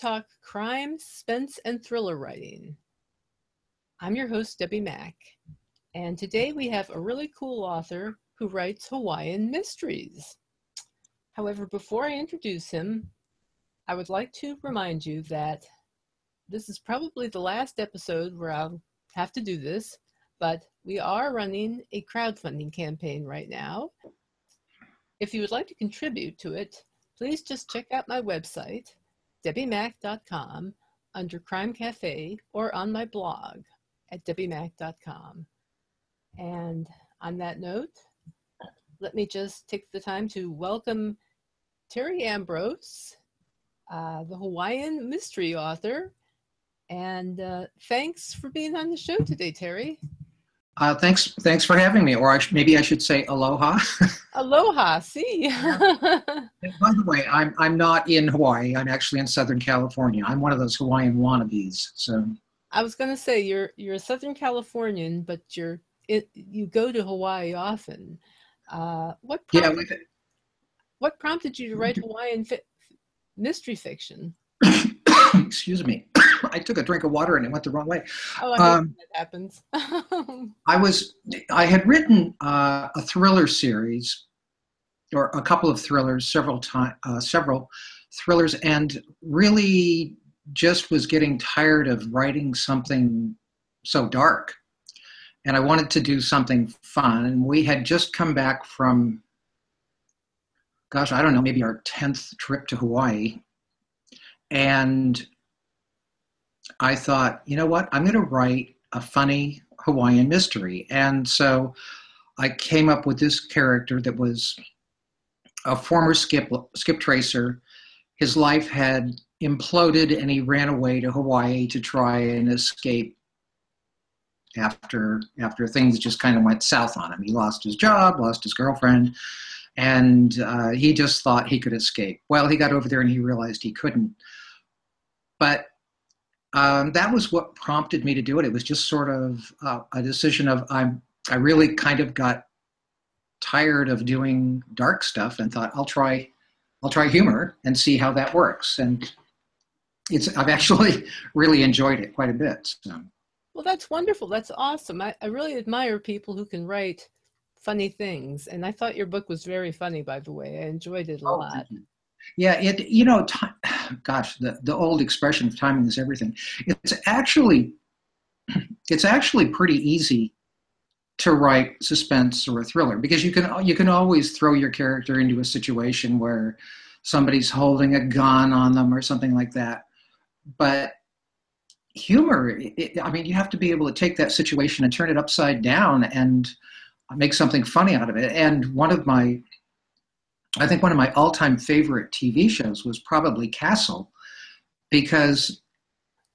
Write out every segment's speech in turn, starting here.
Talk crime, suspense, and thriller writing. I'm your host, Debbi Mack, and today we have a really cool author who writes Hawaiian mysteries. However, before I introduce him, I would like to remind you that this is probably the last episode where I'll have to do this, but we are running a crowdfunding campaign right now. If you would like to contribute to it, please just check out my website, debbimack.com, under Crime Cafe, or on my blog at debbimack.com. And on that note, let me just take the time to welcome Terry Ambrose, uh, the Hawaiian mystery author. And uh, thanks for being on the show today, Terry. Uh, thanks, thanks for having me. Or I sh- maybe I should say aloha. aloha, see. by the way, I'm I'm not in Hawaii. I'm actually in Southern California. I'm one of those Hawaiian wannabes. So I was going to say you're you're a Southern Californian, but you're it, you go to Hawaii often. Uh, what prompted, yeah, what prompted you to write Hawaiian fi- mystery fiction? Excuse me. I took a drink of water and it went the wrong way. Oh, I um, that happens. I was, I had written uh, a thriller series, or a couple of thrillers, several time, uh, several thrillers, and really just was getting tired of writing something so dark. And I wanted to do something fun. And we had just come back from, gosh, I don't know, maybe our 10th trip to Hawaii. And I thought, you know what, I'm going to write a funny Hawaiian mystery. And so I came up with this character that was a former skip skip tracer. His life had imploded and he ran away to Hawaii to try and escape after after things just kind of went south on him. He lost his job, lost his girlfriend, and uh, he just thought he could escape. Well, he got over there and he realized he couldn't. But um, that was what prompted me to do it. It was just sort of uh, a decision of I'm. I really kind of got tired of doing dark stuff and thought I'll try, I'll try humor and see how that works. And it's I've actually really enjoyed it quite a bit. So. Well, that's wonderful. That's awesome. I, I really admire people who can write funny things. And I thought your book was very funny, by the way. I enjoyed it a oh, lot. Yeah, it you know, t- gosh, the, the old expression of timing is everything. It's actually it's actually pretty easy to write suspense or a thriller because you can you can always throw your character into a situation where somebody's holding a gun on them or something like that. But humor, it, I mean, you have to be able to take that situation and turn it upside down and make something funny out of it. And one of my I think one of my all-time favorite TV shows was probably Castle, because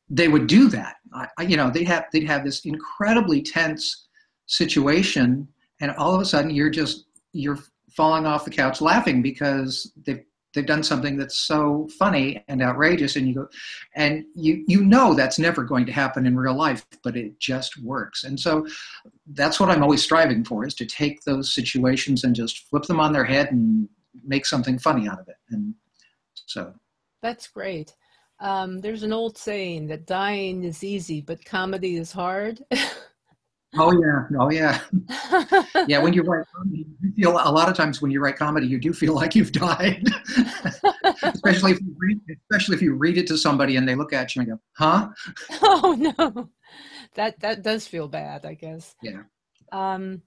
they would do that. I, you know, they'd have they'd have this incredibly tense situation, and all of a sudden you're just you're falling off the couch laughing because they've they've done something that's so funny and outrageous, and you go, and you you know that's never going to happen in real life, but it just works. And so that's what I'm always striving for: is to take those situations and just flip them on their head and make something funny out of it. And so that's great. Um, there's an old saying that dying is easy, but comedy is hard. oh yeah, oh yeah, yeah. When you write, comedy, you feel a lot of times when you write comedy, you do feel like you've died. especially if you read, especially if you read it to somebody and they look at you and go, "Huh?" Oh no, that that does feel bad. I guess. Yeah. Um,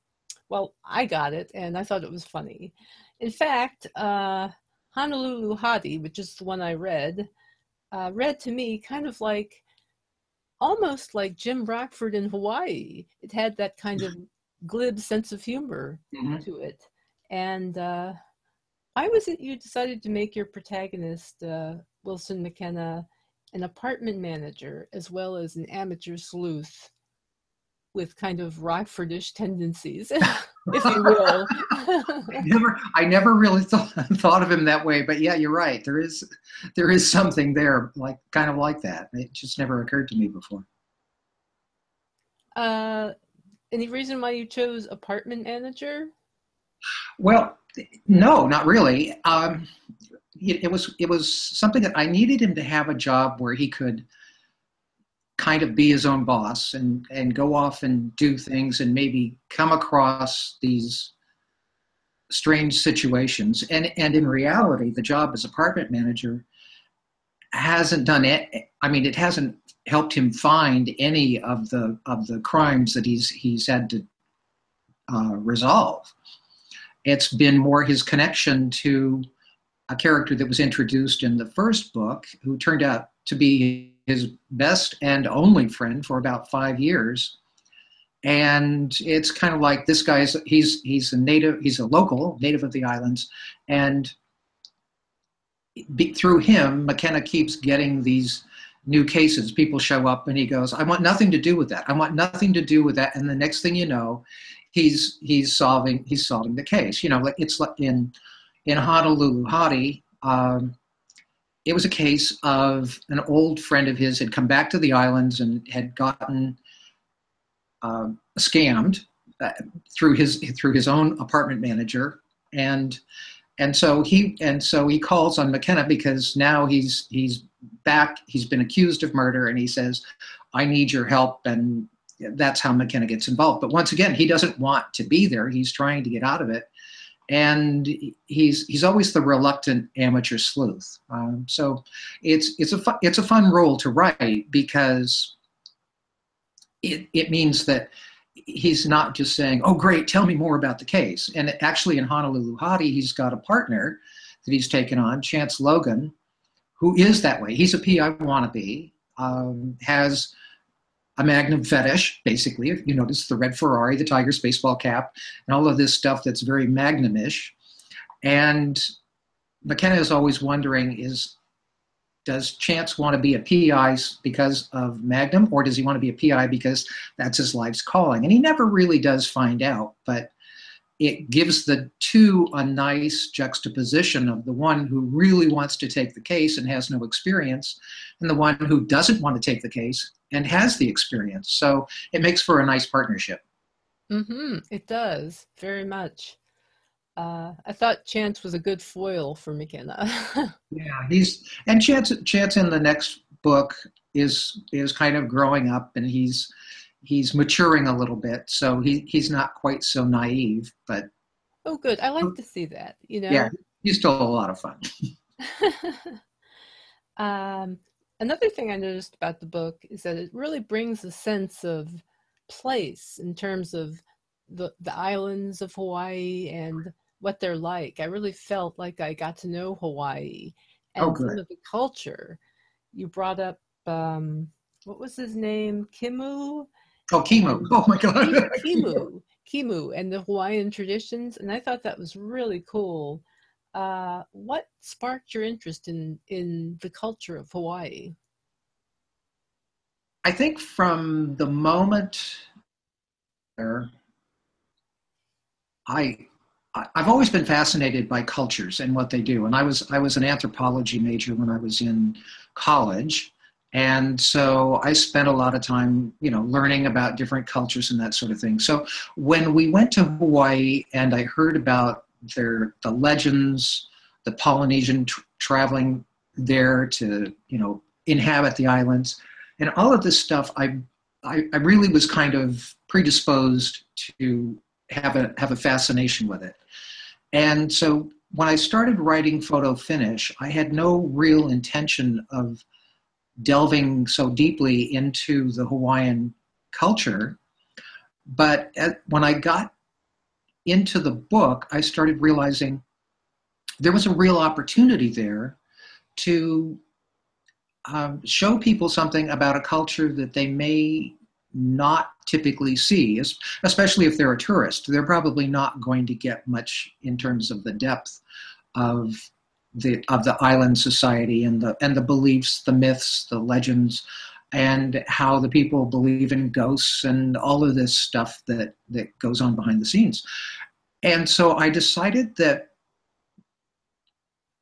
well, I got it, and I thought it was funny. In fact, uh, Honolulu Hottie, which is the one I read, uh, read to me kind of like almost like Jim Rockford in Hawaii. It had that kind of glib sense of humor mm-hmm. to it. And uh, why was it you decided to make your protagonist, uh, Wilson McKenna, an apartment manager as well as an amateur sleuth with kind of Rockfordish tendencies? if you will. I never, I never really thought, thought of him that way, but yeah, you're right. There is, there is something there, like kind of like that. It just never occurred to me before. Uh, any reason why you chose apartment manager? Well, no, not really. Um, it, it was it was something that I needed him to have a job where he could kind of be his own boss and and go off and do things and maybe come across these strange situations. And and in reality the job as apartment manager hasn't done it i mean it hasn't helped him find any of the of the crimes that he's he's had to uh, resolve. It's been more his connection to a character that was introduced in the first book who turned out to be his best and only friend for about five years. And it's kind of like this guy's he's he's a native he's a local native of the islands. And through him mckenna keeps getting these new cases. People show up and he goes i want nothing to do with that. I want nothing to do with that. And the next thing you know he's he's solving he's solving the case. You know like it's like in in honolulu hottie um, it was a case of an old friend of his had come back to the islands and had gotten uh, scammed uh, through his through his own apartment manager, and and so he and so he calls on McKenna because now he's he's back. He's been accused of murder, and he says, "I need your help." And that's how McKenna gets involved. But once again, he doesn't want to be there. He's trying to get out of it, and he's he's always the reluctant amateur sleuth. Um, so it's it's a fu- it's a fun role to write because it, it means that he's not just saying, "Oh, great, tell me more about the case." And actually, in Honolulu Hottie, he's got a partner that he's taken on, Chance Logan, who is that way. He's a PI wannabe, um, has a Magnum fetish, basically. If you notice the red Ferrari, the Tigers baseball cap, and all of this stuff that's very Magnum-ish. And McKenna is always wondering: Is does Chance want to be a PI because of Magnum, or does he want to be a PI because that's his life's calling? And he never really does find out, but it gives the two a nice juxtaposition of the one who really wants to take the case and has no experience, and the one who doesn't want to take the case and has the experience. So it makes for a nice partnership. Mm-hmm. It does very much uh, I thought Chance was a good foil for McKenna. yeah, he's and Chance. Chance in the next book is is kind of growing up, and he's he's maturing a little bit. So he he's not quite so naive, but oh, good. I like to see that. You know, yeah, he's still a lot of fun. um, another thing I noticed about the book is that it really brings a sense of place in terms of the the islands of Hawaii and what they're like. I really felt like I got to know Hawaii and oh, some of the culture. You brought up um, what was his name? Kimu. Oh, Kimu. Oh my God. Kimu. Kimu and the Hawaiian traditions, and I thought that was really cool. Uh, what sparked your interest in in the culture of Hawaii? I think from the moment there, I I've always been fascinated by cultures and what they do. And I was I was an anthropology major when I was in college, and so I spent a lot of time, you know, learning about different cultures and that sort of thing. So when we went to Hawaii and I heard about their the legends, the Polynesian tr- traveling there to you know inhabit the islands, and all of this stuff, I I, I really was kind of predisposed to have a have a fascination with it. And so when I started writing photo finish, I had no real intention of delving so deeply into the Hawaiian culture. But at, when I got into the book, I started realizing there was a real opportunity there to um, show people something about a culture that they may not typically see, especially if they're a tourist. They're probably not going to get much in terms of the depth of the of the island society and the and the beliefs, the myths, the legends, and how the people believe in ghosts and all of this stuff that that goes on behind the scenes. And so I decided that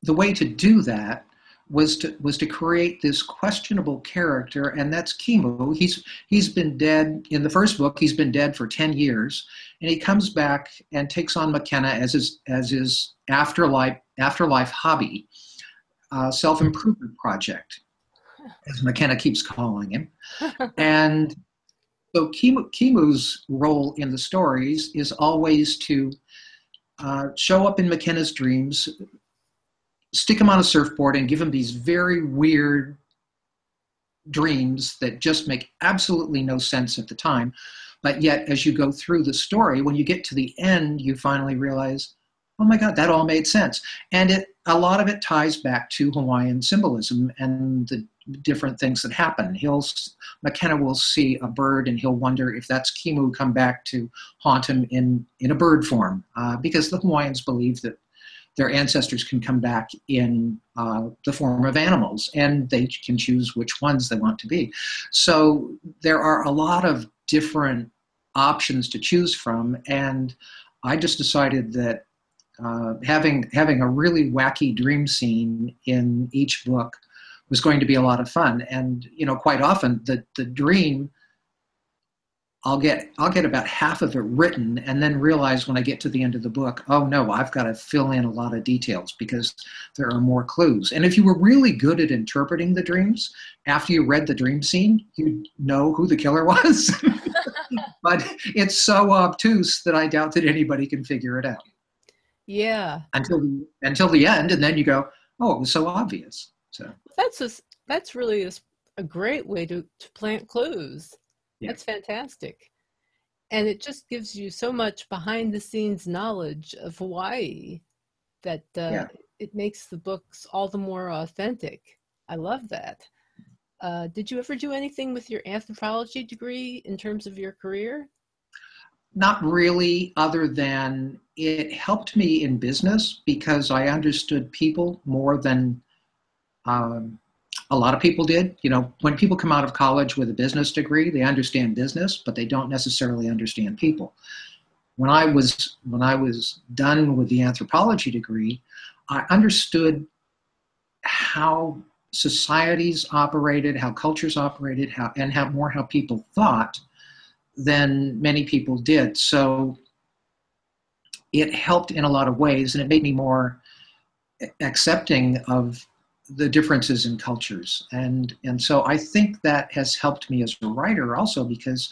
the way to do that was to was to create this questionable character, and that's Kimu. He's he's been dead in the first book. He's been dead for ten years, and he comes back and takes on McKenna as his as his afterlife afterlife hobby. uh, self improvement project, as McKenna keeps calling him. and so Kimu, Kimu's role in the stories is always to uh, show up in McKenna's dreams, stick him on a surfboard, and give him these very weird dreams that just make absolutely no sense at the time. But yet, as you go through the story, when you get to the end, you finally realize, oh my God, that all made sense. And it a lot of it ties back to Hawaiian symbolism and the different things that happen. He'll McKenna will see a bird and he'll wonder if that's Kimu come back to haunt him in in a bird form, uh, because the Hawaiians believe that their ancestors can come back in uh, the form of animals, and they can choose which ones they want to be. So there are a lot of different options to choose from, and I just decided that uh, having having a really wacky dream scene in each book was going to be a lot of fun. And you know, quite often the the dream I'll get I'll get about half of it written and then realize when I get to the end of the book, oh no, I've got to fill in a lot of details because there are more clues. And if you were really good at interpreting the dreams, after you read the dream scene, you'd know who the killer was. but it's so obtuse that I doubt that anybody can figure it out. Yeah. Until until the end, and then you go, oh, it was so obvious. So that's a, that's really a, a great way to, to plant clues. Yeah. That's fantastic. And it just gives you so much behind the scenes knowledge of Hawaii that uh, yeah. it makes the books all the more authentic. I love that. Uh, did you ever do anything with your anthropology degree in terms of your career? Not really, other than it helped me in business because I understood people more than um, a lot of people did. You know, when people come out of college with a business degree, they understand business, but they don't necessarily understand people. When I was when I was done with the anthropology degree, I understood how societies operated, how cultures operated, how and how more how people thought than many people did. So it helped in a lot of ways, and it made me more accepting of the differences in cultures. And and so i think that has helped me as a writer also because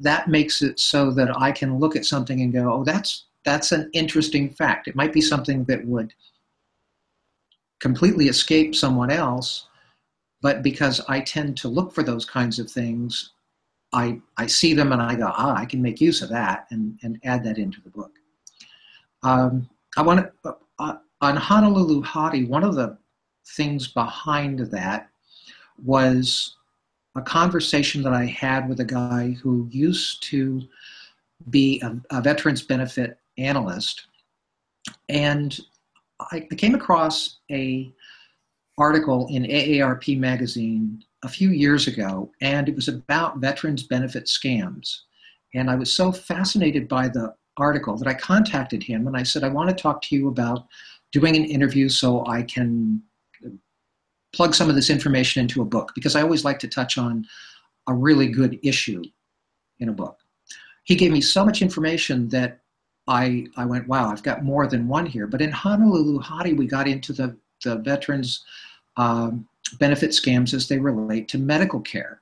that makes it so that i can look at something and go oh that's that's an interesting fact. It might be something that would completely escape someone else but because i tend to look for those kinds of things i i see them and i go ah i can make use of that and and add that into the book. Um, i want to uh, on honolulu hottie one of the things behind that was a conversation that I had with a guy who used to be a, a veterans benefit analyst, and I, came across a article in AARP magazine a few years ago, and it was about veterans benefit scams. And I was so fascinated by the article that I contacted him and I said, I want to talk to you about doing an interview so I can plug some of this information into a book because I always like to touch on a really good issue in a book. He gave me so much information that I, I went, wow, I've got more than one here. But in Honolulu Hottie, we got into the, the veterans um, benefit scams as they relate to medical care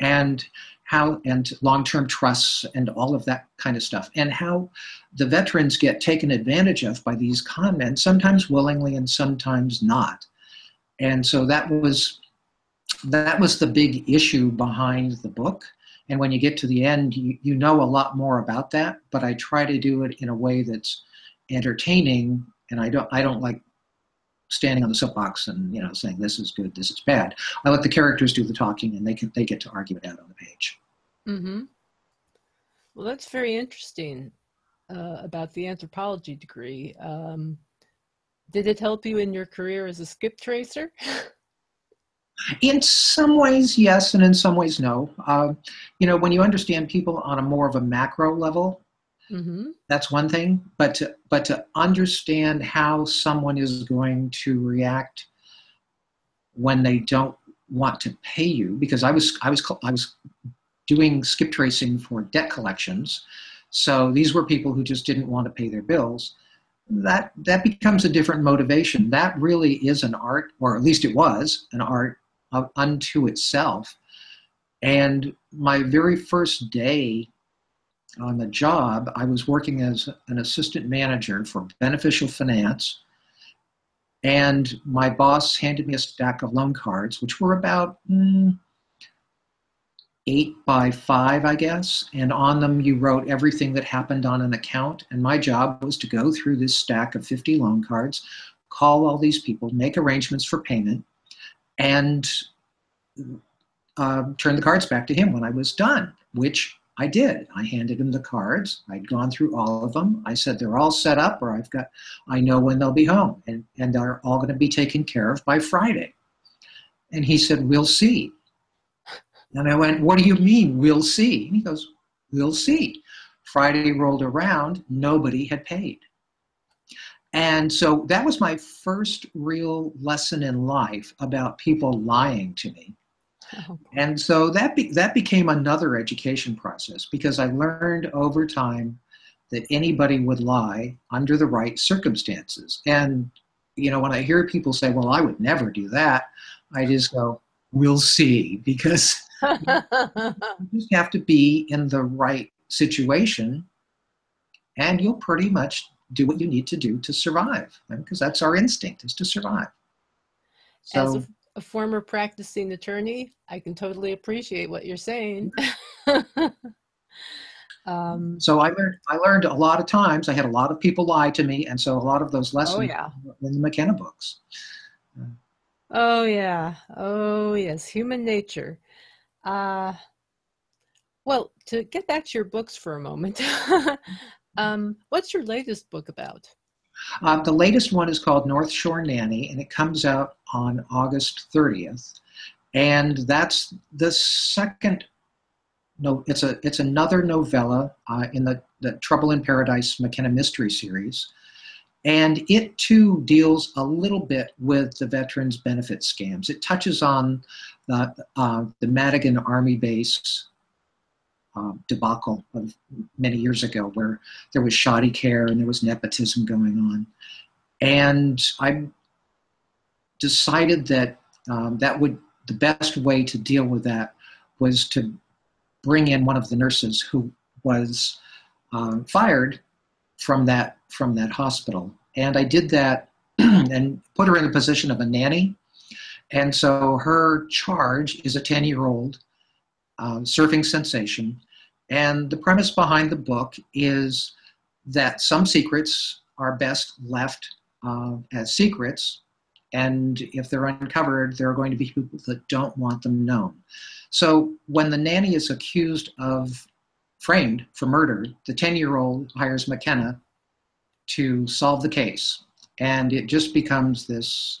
and how and long-term trusts and all of that kind of stuff and how the veterans get taken advantage of by these con men sometimes willingly and sometimes not and so that was that was the big issue behind the book. And when you get to the end you, you know a lot more about that but i try to do it in a way that's entertaining. And i don't i don't like standing on the soapbox and you know saying this is good this is bad. I let the characters do the talking and they can they get to argue it out on the page. Mm-hmm. Well that's very interesting uh, about the anthropology degree. Um, did it help you in your career as a skip tracer? In some ways, yes, and in some ways, no. Uh, you know, when you understand people on a more of a macro level, mm-hmm. that's one thing. But to, but to understand how someone is going to react when they don't want to pay you, because I was I was I was doing skip tracing for debt collections, so these were people who just didn't want to pay their bills that that becomes a different motivation. That really is an art, or at least it was an art of, unto itself. And my very first day on the job, I was working as an assistant manager for beneficial finance. And my boss handed me a stack of loan cards, which were about mm, eight by five, I guess. And on them, you wrote everything that happened on an account. And my job was to go through this stack of 50 loan cards, call all these people, make arrangements for payment, and uh, turn the cards back to him when I was done, which I did. I handed him the cards. I'd gone through all of them. I said they're all set up, or I've got, I know when they'll be home, and, and they're all going to be taken care of by Friday. And he said, We'll see. And I went, What do you mean, we'll see? And he goes, We'll see. Friday rolled around, nobody had paid. And so that was my first real lesson in life about people lying to me. Oh. And so that be, that became another education process because I learned over time that anybody would lie under the right circumstances. And you know, when I hear people say, "Well, I would never do that," I just go, "We'll see," because you just have to be in the right situation and you'll pretty much do what you need to do to survive because that's our instinct is to survive. So As a, a, former practicing attorney i can totally appreciate what you're saying. Um, so i learned i learned a lot of times i had a lot of people lie to me and so a lot of those lessons oh, yeah. in the mckenna books. Oh yeah. Oh yes. Human nature uh, well, to get back to your books for a moment, um, what's your latest book about? Uh, the latest one is called North Shore Nanny, and it comes out on August 30th. And that's the second. No, it's a it's another novella uh, in the, the Trouble in Paradise McKenna Mystery Series, and it too deals a little bit with the veterans benefit scams. It touches on the, uh, the Madigan Army Base uh, debacle of many years ago, where there was shoddy care and there was nepotism going on. And I decided that um, that would the best way to deal with that was to bring in one of the nurses who was um, fired from that from that hospital, and I did that and put her in the position of a nanny and so her charge is a 10 year old uh, surfing sensation. And the premise behind the book is that some secrets are best left uh, as secrets. And if they're uncovered, there are going to be people that don't want them known. So when the nanny is accused of framed for murder, the 10 year old hires McKenna to solve the case. And it just becomes this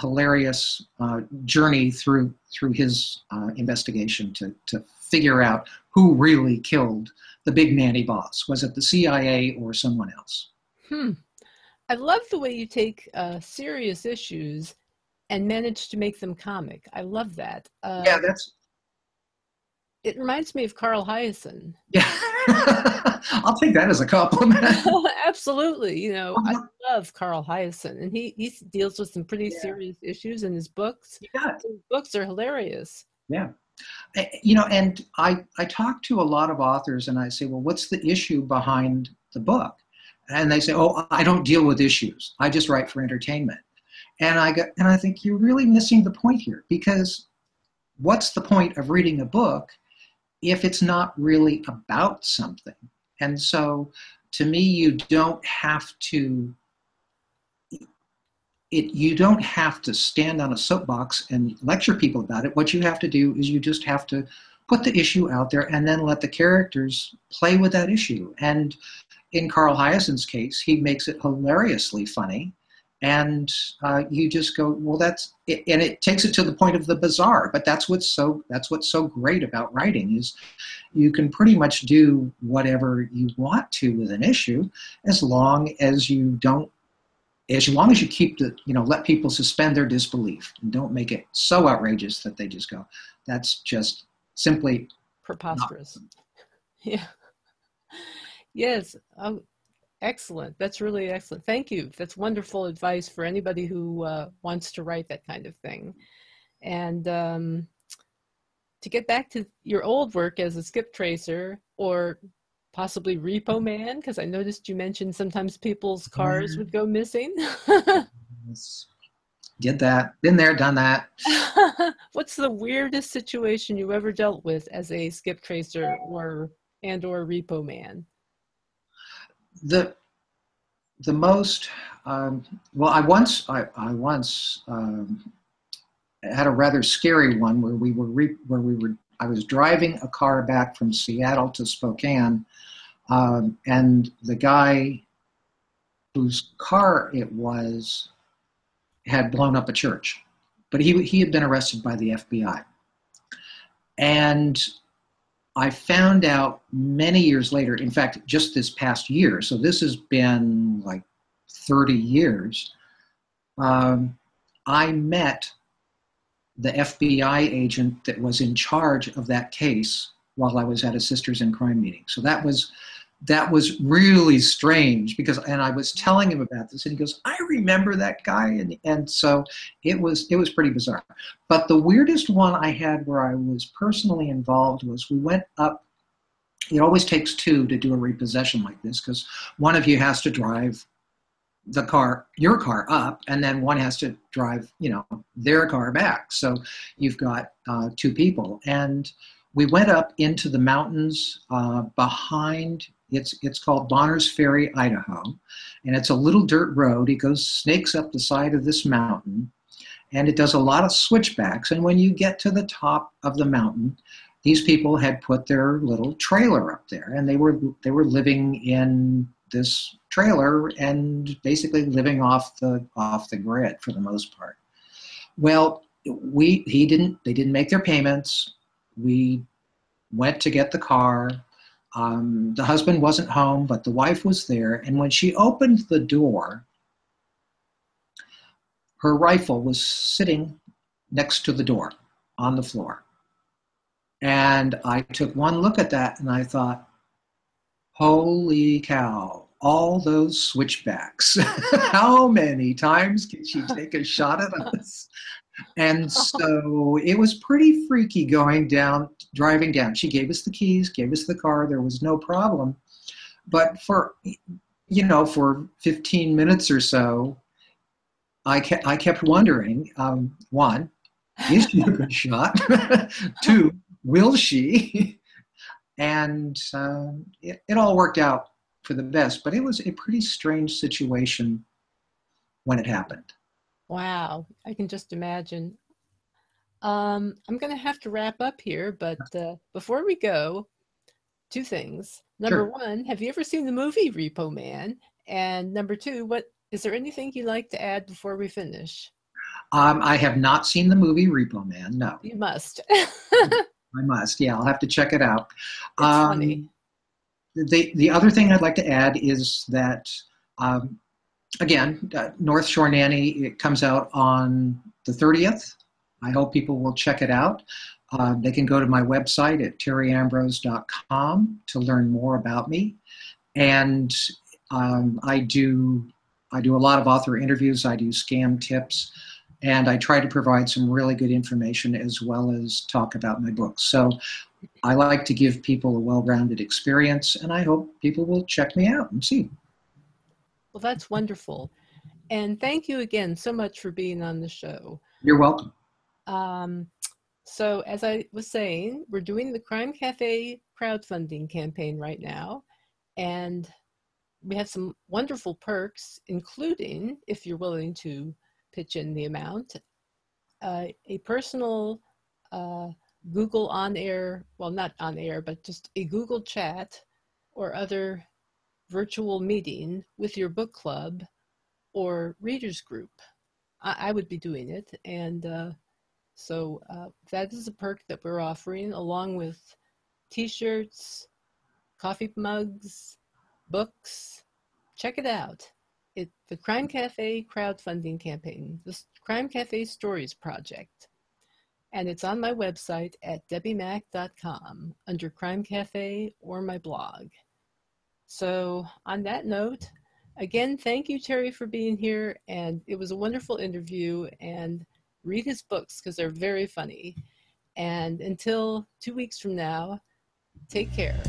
hilarious uh, journey through through his uh, investigation to to figure out who really killed the big nanny boss. Was it the CIA or someone else? Hmm. I love the way you take uh, serious issues and manage to make them comic. I love that. Uh, yeah, that's. It reminds me of Carl Hiaasen. Yeah. I'll take that as a compliment. Absolutely. You know, I uh-huh. love Carl Hiaasen, and he, he deals with some pretty yeah. serious issues in his books. Yeah. His books are hilarious. Yeah. You know, and I, I talk to a lot of authors and I say, well, what's the issue behind the book? And they say, oh, I don't deal with issues. I just write for entertainment. And I go, and I think you're really missing the point here because what's the point of reading a book if it's not really about something? And so to me, you don't have to it, you don't have to stand on a soapbox and lecture people about it. What you have to do is you just have to put the issue out there and then let the characters play with that issue. And in Carl Hiaasen's case, he makes it hilariously funny and uh, you just go well that's it, and it takes it to the point of the bizarre but that's what's so that's what's so great about writing is you can pretty much do whatever you want to with an issue as long as you don't as long as you keep the you know let people suspend their disbelief and don't make it so outrageous that they just go that's just simply preposterous. yeah. Yes. Um, Excellent. That's really excellent. Thank you. That's wonderful advice for anybody who uh, wants to write that kind of thing. And um, to get back to your old work as a skip tracer or possibly repo man, because I noticed you mentioned sometimes people's cars mm-hmm. would go missing. Did that. Been there, done that. What's the weirdest situation you ever dealt with as a skip tracer or and or repo man? The the most um, well, I once I, I once um, had a rather scary one where we were re- where we were I was driving a car back from Seattle to Spokane, um, and the guy whose car it was had blown up a church, but he he had been arrested by the FBI, and I found out many years later. In fact, just this past year, so this has been like thirty years. Um, I met the FBI agent that was in charge of that case while I was at a Sisters in Crime meeting. So that was that was really strange because and I was telling him about this and he goes, I remember that guy and and so it was it was pretty bizarre. But the weirdest one I had where I was personally involved was we went up it always takes two to do a repossession like this because one of you has to drive the car, your car up, and then one has to drive, you know, their car back. So you've got uh, two people. And we went up into the mountains uh, behind. It's it's called Bonners Ferry, Idaho, and it's a little dirt road. It goes snakes up the side of this mountain, and it does a lot of switchbacks. And when you get to the top of the mountain, these people had put their little trailer up there, and they were they were living in this trailer and basically living off the off the grid for the most part. Well, we he didn't they didn't make their payments. We went to get the car. Um, the husband wasn't home, but the wife was there. And when she opened the door, her rifle was sitting next to the door on the floor. And I took one look at that and I thought, holy cow, all those switchbacks. How many times can she take a shot at us? And so it was pretty freaky going down, driving down. She gave us the keys, gave us the car. There was no problem. But for, you know, for 15 minutes or so, I kept, I kept wondering um, one, is she a good shot? Two, will she? and uh, it, it all worked out for the best. But it was a pretty strange situation when it happened. Wow, I can just imagine. Um, I'm going to have to wrap up here, but uh, before we go, two things. Number sure. one, have you ever seen the movie Repo Man? And number two, what is there anything you'd like to add before we finish? Um, I have not seen the movie Repo Man. No, you must. I must. Yeah, I'll have to check it out. Um, funny the, the other thing I'd like to add is that, um, again, uh, North Shore Nanny, it comes out on the 30th. I hope people will check it out. Uh, they can go to my website at terryambrose.com to learn more about me. And um, I do I do a lot of author interviews. I do scam tips, and I try to provide some really good information as well as talk about my books. So I like to give people a well rounded experience, and I hope people will check me out and see. Well, that's wonderful. And thank you again so much for being on the show. You're welcome. Um, so, as I was saying, we're doing the Crime Cafe crowdfunding campaign right now. And we have some wonderful perks, including, if you're willing to pitch in the amount, uh, a personal uh, Google on air, well, not on air, but just a Google chat or other virtual meeting with your book club or readers group. I, I would be doing it. And uh, so uh, that is a perk that we're offering along with t shirts, coffee mugs, books. Check it out. It's the Crime Cafe crowdfunding campaign, the Crime Cafe Stories Project and it's on my website at debbimack.com under Crime Cafe or my blog. So, on that note, again, thank you, Terry, for being here. And it was a wonderful interview. And read his books because they're very funny. And until two weeks from now, take care.